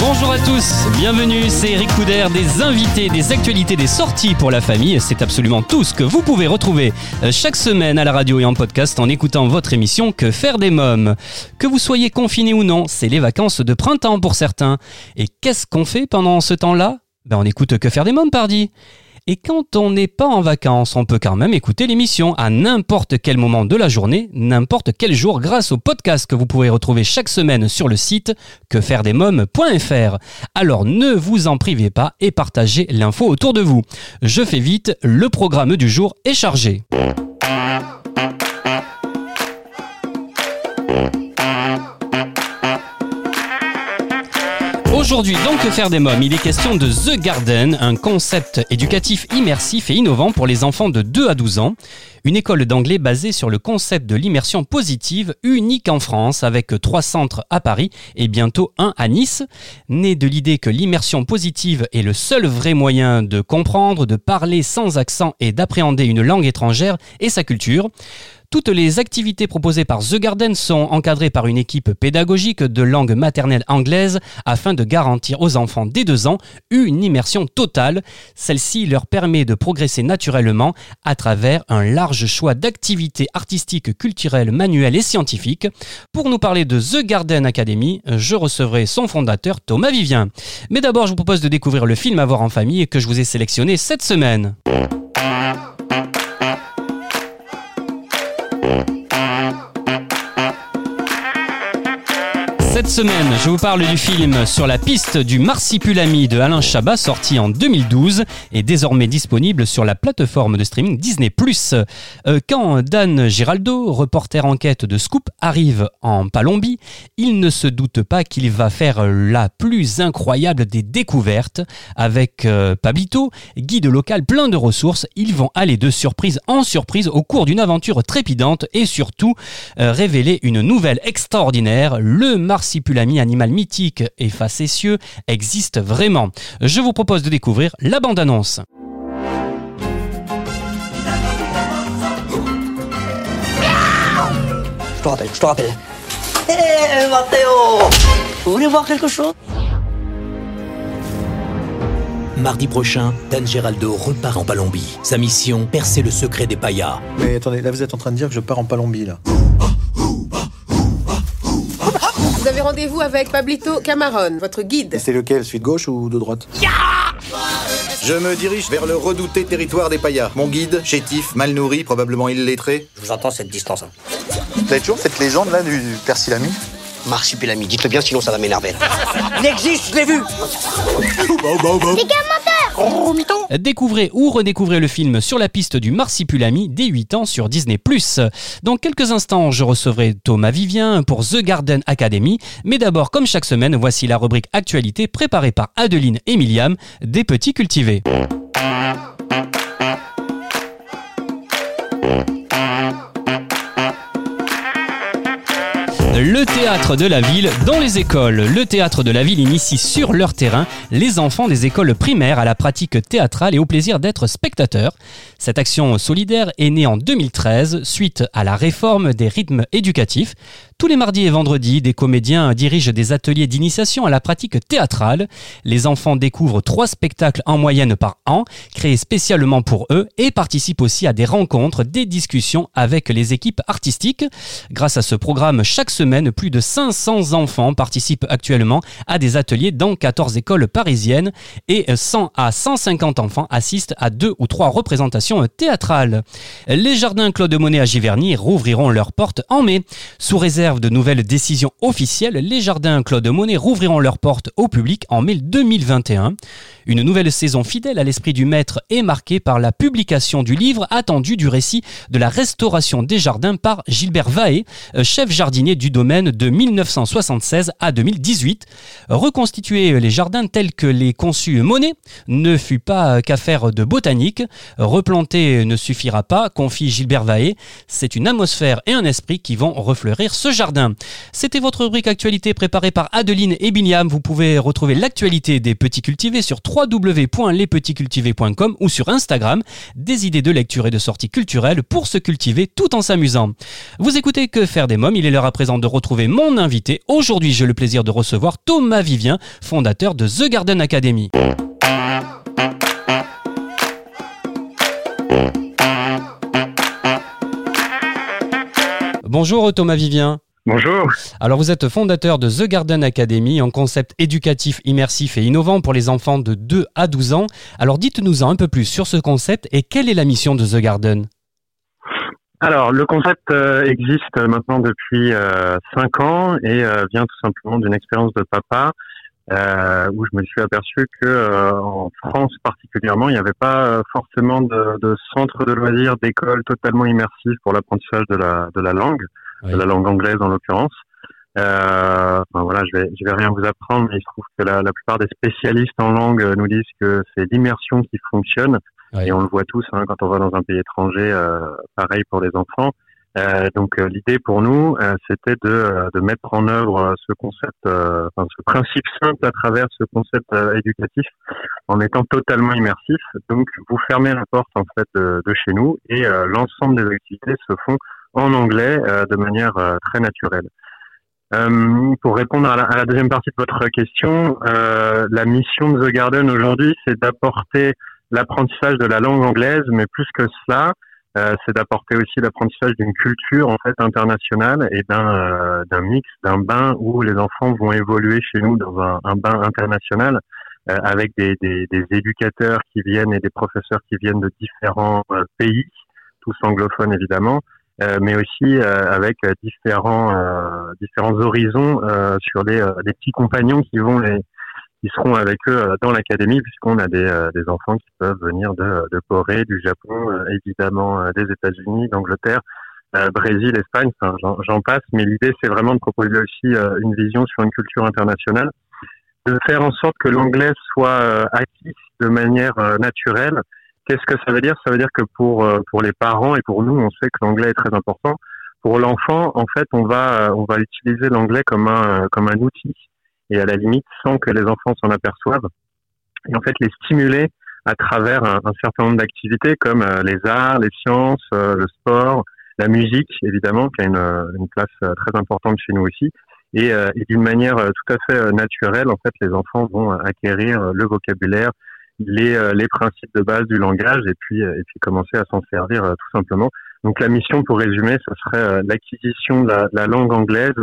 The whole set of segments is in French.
Bonjour à tous, bienvenue, c'est Eric Couder, des invités, des actualités, des sorties pour la famille. C'est absolument tout ce que vous pouvez retrouver euh, chaque semaine à la radio et en podcast en écoutant votre émission Que faire des mômes. Que vous soyez confiné ou non, c'est les vacances de printemps pour certains. Et qu'est-ce qu'on fait pendant ce temps-là? Ben on écoute Que faire des mômes, pardi. Et quand on n'est pas en vacances, on peut quand même écouter l'émission à n'importe quel moment de la journée, n'importe quel jour, grâce au podcast que vous pouvez retrouver chaque semaine sur le site quefairedesmoms.fr. Alors ne vous en privez pas et partagez l'info autour de vous. Je fais vite, le programme du jour est chargé. Aujourd'hui, dans Que faire des mômes, il est question de The Garden, un concept éducatif immersif et innovant pour les enfants de 2 à 12 ans. Une école d'anglais basée sur le concept de l'immersion positive, unique en France, avec trois centres à Paris et bientôt un à Nice. Né de l'idée que l'immersion positive est le seul vrai moyen de comprendre, de parler sans accent et d'appréhender une langue étrangère et sa culture. Toutes les activités proposées par The Garden sont encadrées par une équipe pédagogique de langue maternelle anglaise afin de garantir aux enfants dès deux ans une immersion totale. Celle-ci leur permet de progresser naturellement à travers un large choix d'activités artistiques, culturelles, manuelles et scientifiques. Pour nous parler de The Garden Academy, je recevrai son fondateur Thomas Vivien. Mais d'abord, je vous propose de découvrir le film à voir en famille que je vous ai sélectionné cette semaine. Cette semaine, je vous parle du film Sur la piste du Marsipulami de Alain Chabat, sorti en 2012 et désormais disponible sur la plateforme de streaming Disney+. Euh, quand Dan Giraldo, reporter enquête de Scoop, arrive en Palombie, il ne se doute pas qu'il va faire la plus incroyable des découvertes. Avec euh, Pablito, guide local plein de ressources, ils vont aller de surprise en surprise au cours d'une aventure trépidante et surtout euh, révéler une nouvelle extraordinaire, le marsipulami, animal mythique et facétieux, existe vraiment. Je vous propose de découvrir la bande-annonce. Je te rappelle, je te rappelle. Hé, Mathéo Vous voulez voir quelque chose? Mardi prochain, Dan Geraldo repart en Palombie. Sa mission, percer le secret des payas. Mais attendez, là vous êtes en train de dire que je pars en Palombie là. Vous avez rendez-vous avec Pablito Camarón, votre guide. Et c'est lequel, celui de gauche ou de droite Je me dirige vers le redouté territoire des payas. Mon guide, chétif, mal nourri, probablement illettré. Je vous entends cette distance. hein. Vous avez toujours cette légende là du persilami Marsupilami, dites-le bien, sinon ça va m'énerver. Il existe, je l'ai vu Découvrez ou redécouvrez le film Sur la piste du Marsipulami dès 8 ans sur Disney+. Dans quelques instants, je recevrai Thomas Vivien pour The Garden Academy. Mais d'abord, comme chaque semaine, voici la rubrique Actualité préparée par Adeline et des petits cultivés. Le théâtre de la ville dans les écoles. Le théâtre de la ville initie sur leur terrain les enfants des écoles primaires à la pratique théâtrale et au plaisir d'être spectateurs. Cette action solidaire est née en 2013 suite à la réforme des rythmes éducatifs. Tous les mardis et vendredis, des comédiens dirigent des ateliers d'initiation à la pratique théâtrale. Les enfants découvrent trois spectacles en moyenne par an, créés spécialement pour eux, et participent aussi à des rencontres, des discussions avec les équipes artistiques. Grâce à ce programme, chaque semaine, plus de 500 enfants participent actuellement à des ateliers dans 14 écoles parisiennes et 100 à 150 enfants assistent à deux ou trois représentations théâtrales. Les jardins Claude Monet à Giverny rouvriront leurs portes en mai, sous réserve de nouvelles décisions officielles, les jardins Claude Monet rouvriront leurs portes au public en mai 2021. Une nouvelle saison fidèle à l'esprit du maître est marquée par la publication du livre attendu du récit de la restauration des jardins par Gilbert Vaé, euh, chef jardinier du domaine de 1976 à 2018. Reconstituer les jardins tels que les conçus Monet ne fut pas qu'affaire de botanique. Replanter ne suffira pas, confie Gilbert Vaé. C'est une atmosphère et un esprit qui vont refleurir ce jardin. C'était votre rubrique actualité préparée par Adeline et Biliam. Vous pouvez retrouver l'actualité des petits cultivés sur www.lespetitscultivés.com ou sur Instagram. Des idées de lecture et de sorties culturelles pour se cultiver tout en s'amusant. Vous écoutez Que faire des mômes? Il est l'heure à présent de retrouver mon invité. Aujourd'hui, j'ai le plaisir de recevoir Thomas Vivien, fondateur de The Garden Academy. Bonjour Thomas Vivien. Bonjour. Alors vous êtes fondateur de The Garden Academy, un concept éducatif, immersif et innovant pour les enfants de 2 à 12 ans. Alors dites-nous un peu plus sur ce concept et quelle est la mission de The Garden? Alors le concept euh, existe maintenant depuis 5 euh, ans et euh, vient tout simplement d'une expérience de papa où je me suis aperçu que en France particulièrement, il n'y avait pas forcément de, de centre de loisirs, d'école totalement immersif pour l'apprentissage de la, de la langue de la langue anglaise en l'occurrence. Euh, enfin, voilà, je vais, je vais rien vous apprendre, mais il se trouve que la, la plupart des spécialistes en langue nous disent que c'est l'immersion qui fonctionne, et on le voit tous hein, quand on va dans un pays étranger. Euh, pareil pour les enfants. Euh, donc euh, l'idée pour nous, euh, c'était de, euh, de mettre en œuvre ce concept, enfin, ce principe simple à travers ce concept éducatif, en étant totalement immersif. Donc vous fermez la porte en fait de, de chez nous et l'ensemble des activités se font en anglais euh, de manière euh, très naturelle. Euh, pour répondre à la, deuxième partie de votre question, la mission de The Garden aujourd'hui, c'est d'apporter l'apprentissage de la langue anglaise, mais plus que cela, c'est d'apporter aussi l'apprentissage d'une culture en fait internationale et d'un d'un mix, d'un bain où les enfants vont évoluer chez nous dans un, un bain international avec des, des, des, éducateurs qui viennent et des professeurs qui viennent de différents pays, tous anglophones évidemment, euh, mais aussi euh, avec euh, différents différents horizons sur les, les petits compagnons qui vont les qui seront avec eux dans l'académie puisqu'on a des, des enfants qui peuvent venir de, de Corée, du Japon, évidemment des États-Unis, d'Angleterre, Brésil, Espagne, enfin, j'en passe. Mais l'idée c'est vraiment de proposer aussi une vision sur une culture internationale, de faire en sorte que l'anglais soit acquis de manière naturelle Qu'est-ce que ça veut dire? Ça veut dire que pour euh, pour les parents et pour nous, on sait que l'anglais est très important. Pour l'enfant, en fait, on va euh, on va utiliser l'anglais comme un comme un outil et à la limite sans que les enfants s'en aperçoivent. Et en fait, les stimuler à travers un, certain nombre d'activités comme euh, les arts, les sciences, le sport, la musique, évidemment, qui a une, une place très importante chez nous aussi. Et, et d'une manière tout à fait naturelle, en fait, les enfants vont acquérir le vocabulaire, les, euh, les principes de base du langage et puis, euh, et puis commencer à s'en servir euh, tout simplement. Donc la mission, pour résumer, ce serait l'acquisition de, la, langue anglaise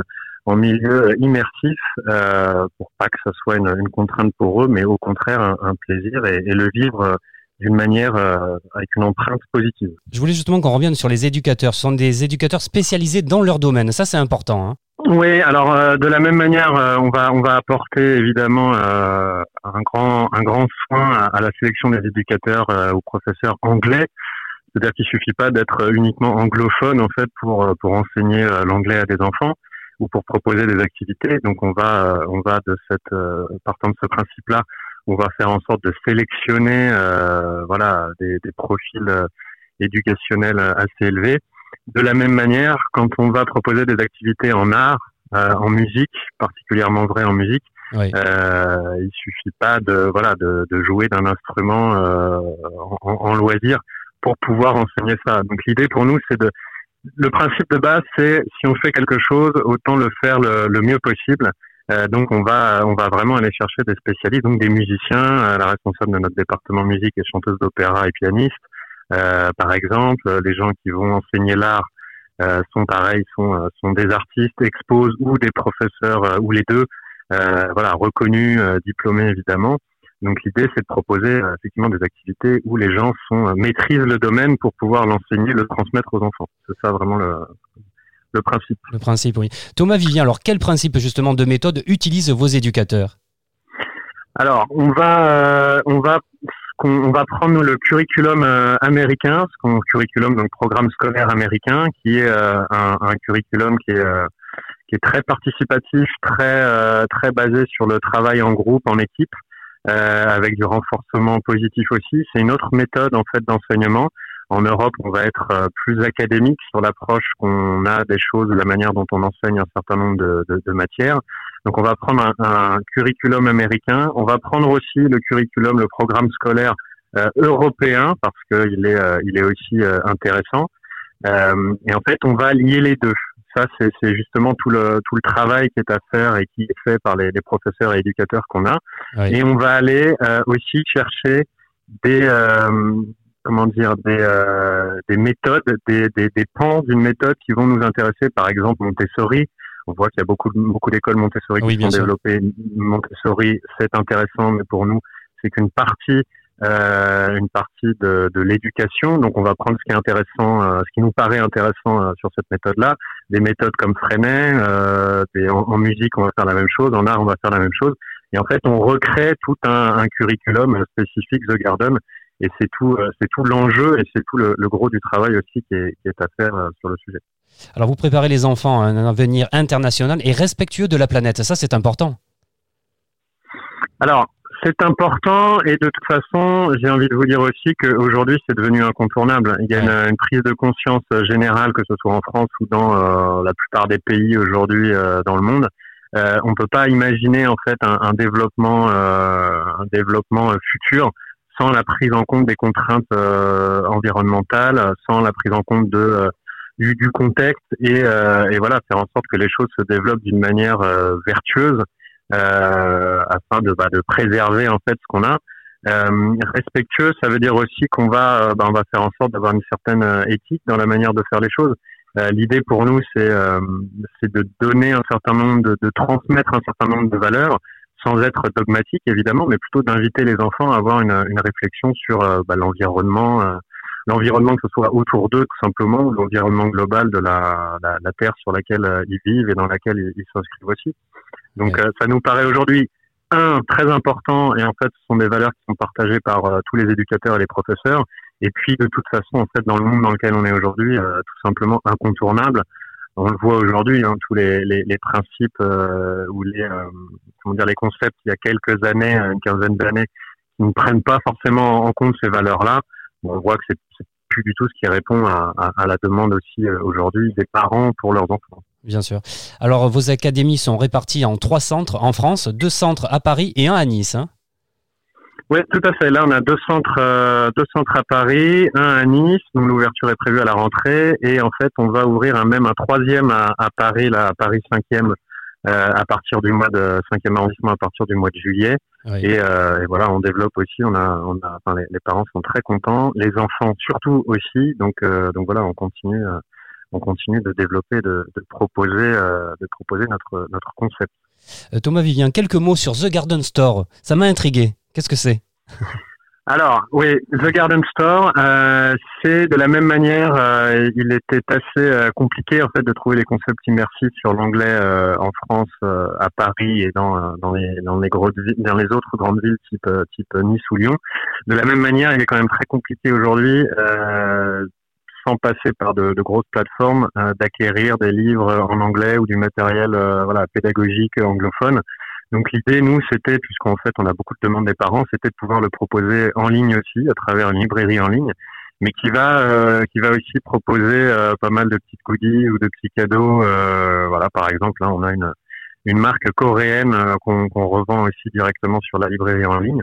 en milieu immersif, euh, pour pas que ce soit une, une, contrainte pour eux, mais au contraire un, plaisir et, et, le vivre d'une manière avec une empreinte positive. Je voulais justement qu'on revienne sur les éducateurs. Ce sont des éducateurs spécialisés dans leur domaine. Ça, c'est important. Hein. Oui, alors euh, de la même manière, euh, on va on va apporter évidemment euh, un grand un grand soin à, la sélection des éducateurs ou professeurs anglais. C'est-à-dire qu'il suffit pas d'être uniquement anglophone en fait pour pour enseigner l'anglais à des enfants ou pour proposer des activités. Donc on va on va de cette partant de ce principe-là, on va faire en sorte de sélectionner voilà des, des profils éducationnels assez élevés de la même manière, quand on va proposer des activités en art, euh, en musique, particulièrement vrai en musique, euh, il suffit pas de voilà de, de jouer d'un instrument euh, en, en, loisir pour pouvoir enseigner ça. Donc l'idée pour nous, c'est de le principe de base, c'est si on fait quelque chose, autant le faire le, le mieux possible. Euh, donc on va on va vraiment aller chercher des spécialistes, donc des musiciens, euh, la responsable de notre département musique est chanteuse d'opéra et pianiste, par exemple, les gens qui vont enseigner l'art euh, sont pareils, sont, euh, sont des artistes, exposent ou des professeurs ou les deux, voilà, reconnus, diplômés évidemment. Donc l'idée, c'est de proposer effectivement des activités où les gens sont maîtrisent le domaine pour pouvoir l'enseigner, le transmettre aux enfants. C'est ça vraiment le, le principe. Le principe, oui. Thomas Vivien, alors quel principe justement de méthode utilisent vos éducateurs? Alors, on va, euh, on va, on, on va prendre le curriculum euh, américain, ce qu'on curriculum donc programme scolaire américain, qui est euh, un, curriculum qui est euh, qui très participatif, très très basé sur le travail en groupe, en équipe, avec du renforcement positif aussi. C'est une autre méthode en fait d'enseignement. En Europe, on va être plus académique sur l'approche qu'on a des choses, la manière dont on enseigne un certain nombre de matières. Donc, on va prendre un, un, curriculum américain. On va prendre aussi le curriculum, le programme scolaire euh, européen, parce qu'il est, euh, il est aussi euh, intéressant. Et en fait, on va lier les deux. Ça, c'est justement tout le tout le travail qui est à faire et qui est fait par les, les professeurs et éducateurs qu'on a. Oui. Et on va aller aussi chercher des comment dire des des méthodes, des des, des pans d'une méthode qui vont nous intéresser. Par exemple, Montessori. On voit qu'il y a beaucoup beaucoup d'écoles Montessori Oui, qui sont sûr. développées. Montessori, c'est intéressant, mais pour nous, c'est qu'une partie euh, une partie de, de l'éducation. Donc, on va prendre ce qui est intéressant, euh, ce qui nous paraît intéressant euh, sur cette méthode-là. Des méthodes comme Freinet, euh, des- en, en musique, on va faire la même chose, en art, on va faire la même chose. Et en fait, on recrée tout un, un curriculum spécifique The Garden. Et c'est tout, euh, c'est tout l'enjeu et c'est tout le, le gros du travail aussi qui est, qui est à faire euh, sur le sujet. Alors vous préparez les enfants à un avenir international et respectueux de la planète. Ça, c'est important. Alors, c'est important et de toute façon, j'ai envie de vous dire aussi qu'aujourd'hui, c'est devenu incontournable. Il y a une, une prise de conscience générale, que ce soit en France ou dans euh, la plupart des pays aujourd'hui euh, dans le monde. Euh, on peut pas imaginer en fait un, un développement, un développement futur sans la prise en compte des contraintes environnementales, sans la prise en compte de du, du contexte et, euh, et voilà faire en sorte que les choses se développent d'une manière euh, vertueuse euh, afin de, bah, de préserver en fait ce qu'on a. Euh, respectueux, ça veut dire aussi qu'on va, euh, bah, on va faire en sorte d'avoir une certaine éthique dans la manière de faire les choses. L'idée pour nous, c'est c'est de donner un certain nombre, de, transmettre un certain nombre de valeurs, sans être dogmatique évidemment, mais plutôt d'inviter les enfants à avoir une, une réflexion sur bah, l'environnement, euh, l'environnement que ce soit autour d'eux tout simplement, ou l'environnement global de la, la, la terre sur laquelle euh, ils vivent et dans laquelle ils ils s'inscrivent aussi. Donc euh, ça nous paraît aujourd'hui un très important et en fait ce sont des valeurs qui sont partagées par euh, tous les éducateurs et les professeurs. Et puis de toute façon en fait dans le monde dans lequel on est aujourd'hui euh, tout simplement incontournable. On le voit aujourd'hui hein, tous les, les, les principes euh, ou les euh, comment dire les concepts il y a quelques années une quinzaine d'années qui ne prennent pas forcément en compte ces valeurs là on voit que c'est plus du tout ce qui répond à, à, à la demande aussi euh, aujourd'hui des parents pour leurs enfants Bien sûr. Alors vos académies sont réparties en trois centres en France, deux centres à Paris et un à Nice. hein. Oui, tout à fait. Là, on a deux centres, euh, deux centres à Paris, un à Nice. dont l'ouverture est prévue à la rentrée, et en fait, on va ouvrir un, même un troisième à, à Paris, là, à Paris 5e, euh, à partir du mois de 5e arrondissement, à partir du mois de juillet. Oui. Et, euh, et voilà, on développe aussi. On a, on a, enfin, les, les parents sont très contents, les enfants surtout aussi. Donc, euh, donc voilà, on continue, euh, on continue de développer, de, de proposer, euh, de proposer notre notre concept. Euh, Thomas Vivien, quelques mots sur The Garden Store. Ça m'a intrigué. Qu'est-ce que c'est? Alors, oui, The Garden Store, euh, c'est de la même manière, euh, il était assez euh, compliqué en fait de trouver les concepts immersifs sur l'anglais euh, en France, euh, à Paris et dans euh, dans les dans les grosses dans les autres grandes villes type type Nice ou Lyon. De la même manière, il est quand même très compliqué aujourd'hui, sans passer par de, de grosses plateformes, d'acquérir des livres en anglais ou du matériel voilà pédagogique anglophone. Donc l'idée, nous, c'était, puisqu'en fait on a beaucoup de demandes des parents, c'était de pouvoir le proposer en ligne aussi, à travers une librairie en ligne, mais qui va, euh, qui va aussi proposer euh, pas mal de petites goodies ou de petits cadeaux. euh, voilà, par exemple, là, on a une, une marque coréenne qu'on revend aussi directement sur la librairie en ligne.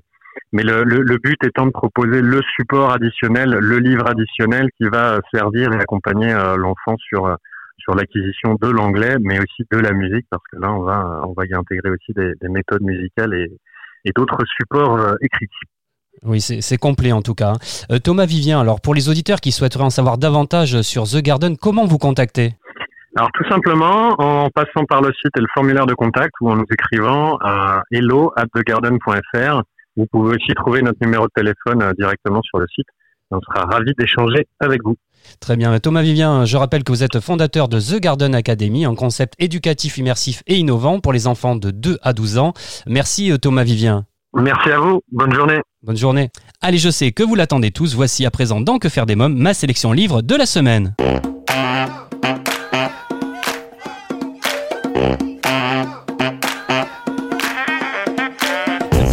Mais le, le, but étant de proposer le support additionnel, le livre additionnel qui va servir et accompagner l'enfant sur sur l'acquisition de l'anglais, mais aussi de la musique, parce que là, on va, on va y intégrer aussi des, des méthodes musicales et, et d'autres supports euh, écrits. Oui, c'est c'est complet en tout cas. Euh, Thomas Vivien, alors pour les auditeurs qui souhaiteraient en savoir davantage sur The Garden, comment vous contacter? Alors, tout simplement, en passant par le site et le formulaire de contact, ou en nous écrivant à hello at thegarden.fr, vous pouvez aussi trouver notre numéro de téléphone euh, directement sur le site. On sera ravis d'échanger avec vous. Très bien. Thomas Vivien, je rappelle que vous êtes fondateur de The Garden Academy, un concept éducatif immersif et innovant pour les enfants de 2 à 12 ans. Merci euh, Thomas Vivien. Merci à vous. Bonne journée. Bonne journée. Allez, je sais que vous l'attendez tous. Voici à présent dans Que faire des mômes, ma sélection livre de la semaine.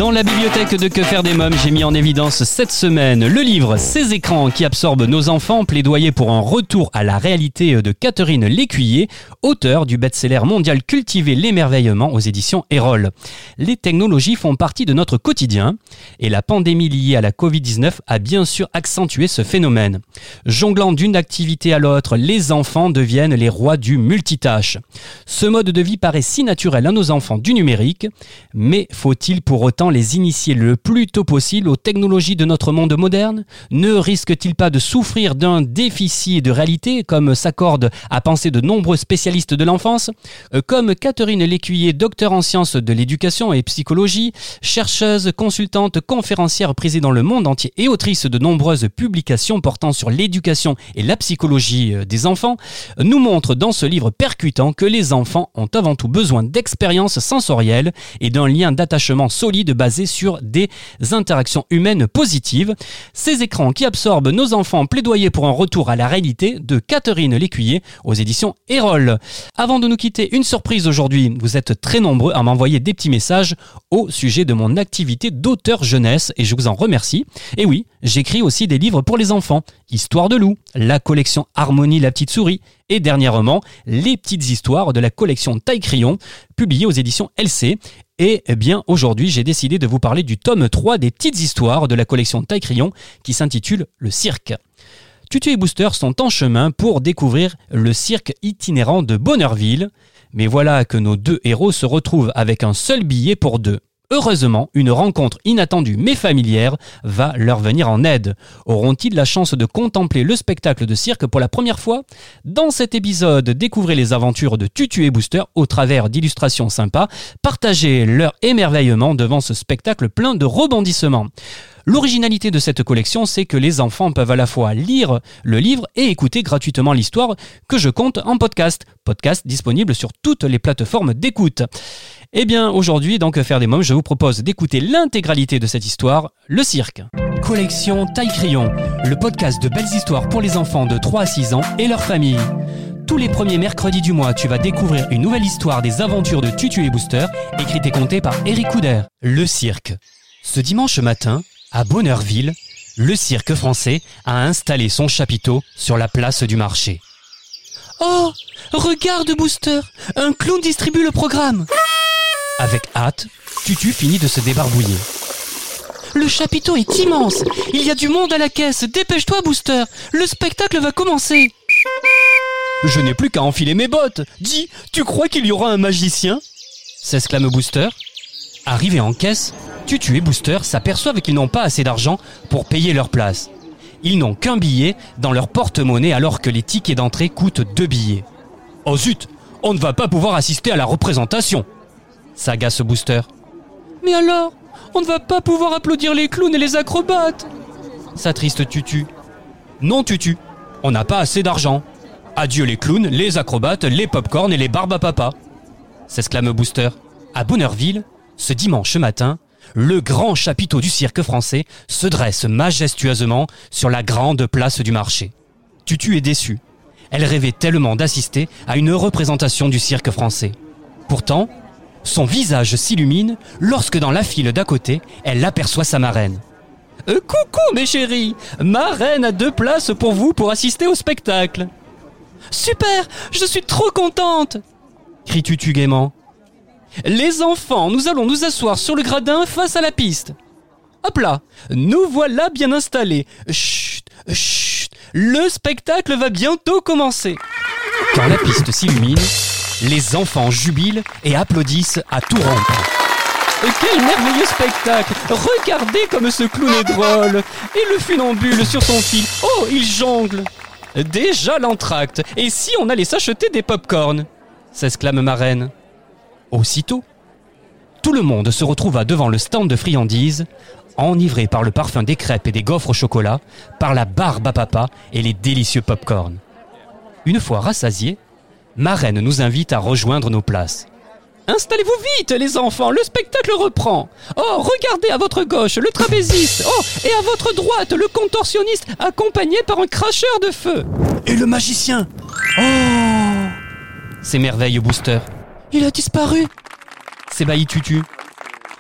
Dans la bibliothèque de Que faire des mômes, j'ai mis en évidence cette semaine le livre Ces écrans qui absorbent nos enfants, plaidoyer pour un retour à la réalité de Catherine Lécuyer, auteur du best-seller mondial Cultiver l'émerveillement aux éditions Erol. Les technologies font partie de notre quotidien et la pandémie liée à la Covid-19 a bien sûr accentué ce phénomène. Jonglant d'une activité à l'autre, les enfants deviennent les rois du multitâche. Ce mode de vie paraît si naturel à nos enfants du numérique, mais faut-il pour autant les initier le plus tôt possible aux technologies de notre monde moderne. Ne risquent-ils pas de souffrir d'un déficit de réalité, comme s'accorde à penser de nombreux spécialistes de l'enfance? Euh, Comme Catherine Lécuyer, docteur en sciences de l'éducation et psychologie, chercheuse, consultante, conférencière prisée dans le monde entier et autrice de nombreuses publications portant sur l'éducation et la psychologie euh, des enfants, nous montre dans ce livre percutant que les enfants ont avant tout besoin d'expériences sensorielles et d'un lien d'attachement solide basé sur des interactions humaines positives. Ces écrans qui absorbent nos enfants plaidoyer pour un retour à la réalité de Catherine Lécuyer aux éditions Erol. Avant de nous quitter, une surprise aujourd'hui. Vous êtes très nombreux à m'envoyer des petits messages au sujet de mon activité d'auteur jeunesse et je vous en remercie. Et oui, j'écris aussi des livres pour les enfants. Histoire de loup, la collection Harmonie la petite souris et dernièrement les petites histoires de la collection Taille Crayon publiée aux éditions LC. Et eh bien aujourd'hui j'ai décidé de vous parler du tome 3 des petites histoires de la collection Taille Crayon qui s'intitule Le cirque. Tutu et Booster sont en chemin pour découvrir le cirque itinérant de Bonneurville. Mais voilà que nos deux héros se retrouvent avec un seul billet pour deux. Heureusement, une rencontre inattendue mais familière va leur venir en aide. Auront-ils la chance de contempler le spectacle de cirque pour la première fois? Dans cet épisode, découvrez les aventures de Tutu et Booster au travers d'illustrations sympas. Partagez leur émerveillement devant ce spectacle plein de rebondissements. L'originalité de cette collection, c'est que les enfants peuvent à la fois lire le livre et écouter gratuitement l'histoire que je compte en podcast. Podcast disponible sur toutes les plateformes d'écoute. Eh bien, aujourd'hui, dans Que faire des mômes, je vous propose d'écouter l'intégralité de cette histoire, le cirque. Collection Taille Crayon, le podcast de belles histoires pour les enfants de 3 à 6 ans et leurs familles. Tous les premiers mercredis du mois, tu vas découvrir une nouvelle histoire des aventures de Tutu et Booster, écrite et contée par Eric Couder. Le cirque. Ce dimanche matin, à Bonneurville, le cirque français a installé son chapiteau sur la place du marché. Oh Regarde Booster Un clown distribue le programme Avec hâte, Tutu finit de se débarbouiller. Le chapiteau est immense Il y a du monde à la caisse Dépêche-toi Booster Le spectacle va commencer Je n'ai plus qu'à enfiler mes bottes Dis, tu crois qu'il y aura un magicien? S'exclame Booster. Arrivé en caisse, Tutu et Booster s'aperçoivent qu'ils n'ont pas assez d'argent pour payer leur place. Ils n'ont qu'un billet dans leur porte-monnaie alors que les tickets d'entrée coûtent deux billets. Oh zut On ne va pas pouvoir assister à la représentation s'agace Booster. Mais alors On ne va pas pouvoir applaudir les clowns et les acrobates s'attriste Tutu. Non Tutu, on n'a pas assez d'argent. Adieu les clowns, les acrobates, les pop-corn et les barbes à papa s'exclame Booster. À Bonneurville, ce dimanche matin, le grand chapiteau du cirque français se dresse majestueusement sur la grande place du marché. Tutu est déçue. Elle rêvait tellement d'assister à une représentation du cirque français. Pourtant, son visage s'illumine lorsque dans la file d'à côté, elle aperçoit sa marraine. Euh, coucou mes chéris Ma reine a deux places pour vous pour assister au spectacle. Super Je suis trop contente crie Tutu gaiement. Les enfants, nous allons nous asseoir sur le gradin face à la piste. Hop là, nous voilà bien installés. Chut, chut, le spectacle va bientôt commencer. Quand la piste s'illumine, les enfants jubilent et applaudissent à tout rompre. Quel merveilleux spectacle Regardez comme ce clown est drôle Et le funambule sur son fil. Oh, il jongle Déjà l'entracte. Et si on allait s'acheter des pop-corn s'exclame ma reine. Aussitôt, tout le monde se retrouva devant le stand de friandises, enivrés par le parfum des crêpes et des gaufres au chocolat, par la barbe à papa et les délicieux pop-corn. Une fois rassasiés, ma reine nous invite à rejoindre nos places. Installez-vous vite, les enfants, le spectacle reprend. Oh, regardez à votre gauche le trapéziste. Oh, et à votre droite le contorsionniste accompagné par un cracheur de feu. Et le magicien. Oh S'émerveille Booster. Il a disparu. S'ébahit Tutu.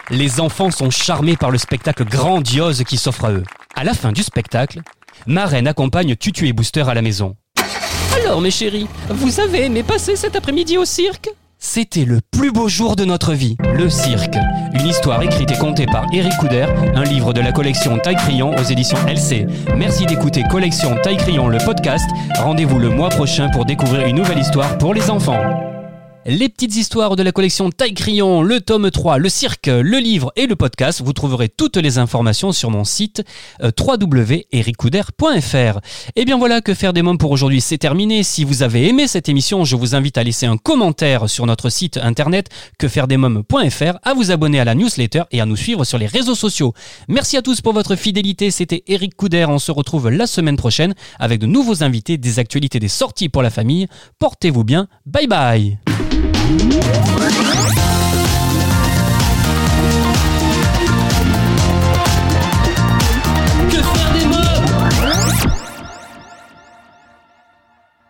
Les enfants sont charmés par le spectacle grandiose qui s'offre à eux. À la fin du spectacle, ma reine accompagne Tutu et Booster à la maison. Alors, mes chéris, vous avez aimé passer cet après-midi au cirque C'était le plus beau jour de notre vie, le cirque. Une histoire écrite et contée par Eric Couder, un livre de la collection Taille Crayon aux éditions LC. Merci d'écouter Collection Taille Crayon le podcast. Rendez-vous le mois prochain pour découvrir une nouvelle histoire pour les enfants. Les petites histoires de la collection Taille Crayon, le tome 3, le cirque, le livre et le podcast. Vous trouverez toutes les informations sur mon site euh, www.ericouder.fr. Et bien voilà, que faire des mômes pour aujourd'hui, c'est terminé. Si vous avez aimé cette émission, je vous invite à laisser un commentaire sur notre site internet quefairedesmômes.fr, à vous abonner à la newsletter et à nous suivre sur les réseaux sociaux. Merci à tous pour votre fidélité. C'était Eric Couder. On se retrouve la semaine prochaine avec de nouveaux invités, des actualités, des sorties pour la famille. Portez-vous bien. Bye bye. Yeah.